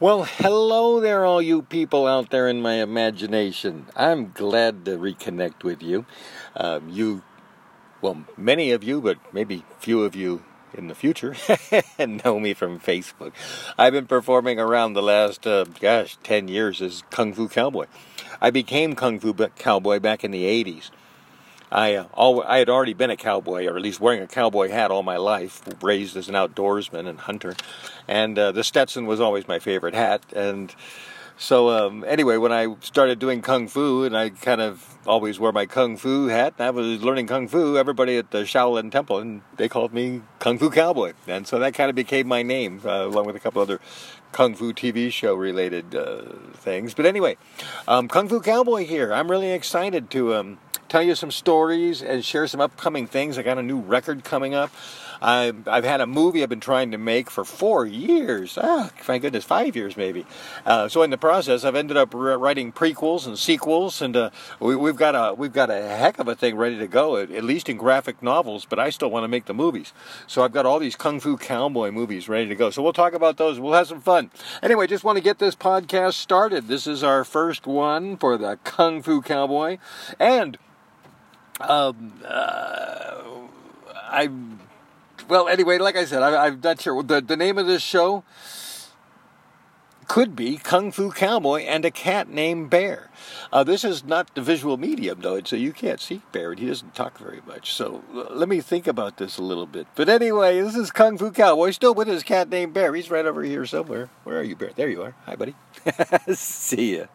Well, hello there, all you people out there in my imagination. I'm glad to reconnect with you. Um, you, well, many of you, but maybe few of you in the future, know me from Facebook. I've been performing around the last, uh, gosh, 10 years as Kung Fu Cowboy. I became Kung Fu Cowboy back in the 80s. I uh, I had already been a cowboy, or at least wearing a cowboy hat all my life, raised as an outdoorsman and hunter, and uh, the Stetson was always my favorite hat. And so um, anyway, when I started doing kung fu, and I kind of always wore my kung fu hat, and I was learning kung fu. Everybody at the Shaolin Temple, and they called me Kung Fu Cowboy, and so that kind of became my name, uh, along with a couple other kung fu TV show related uh, things. But anyway, um, Kung Fu Cowboy here. I'm really excited to. Um, tell you some stories and share some upcoming things. I got a new record coming up. I've, I've had a movie I've been trying to make for four years. Ah, my goodness, five years maybe. Uh, so in the process, I've ended up writing prequels and sequels, and uh, we, have got a we've got a heck of a thing ready to go, at, at least in graphic novels. But I still want to make the movies, so I've got all these kung fu cowboy movies ready to go. So we'll talk about those. We'll have some fun. Anyway, just want to get this podcast started. This is our first one for the Kung Fu Cowboy, and um, uh, I, well, anyway, like I said, I, am not sure. The, the name of this show could be Kung Fu Cowboy and a cat named Bear. Uh, this is not the visual medium, though, so you can't see Bear, and he doesn't talk very much. So let me think about this a little bit. But anyway, this is Kung Fu Cowboy, still with his cat named Bear. He's right over here somewhere. Where are you, Bear? There you are. Hi, buddy. see ya.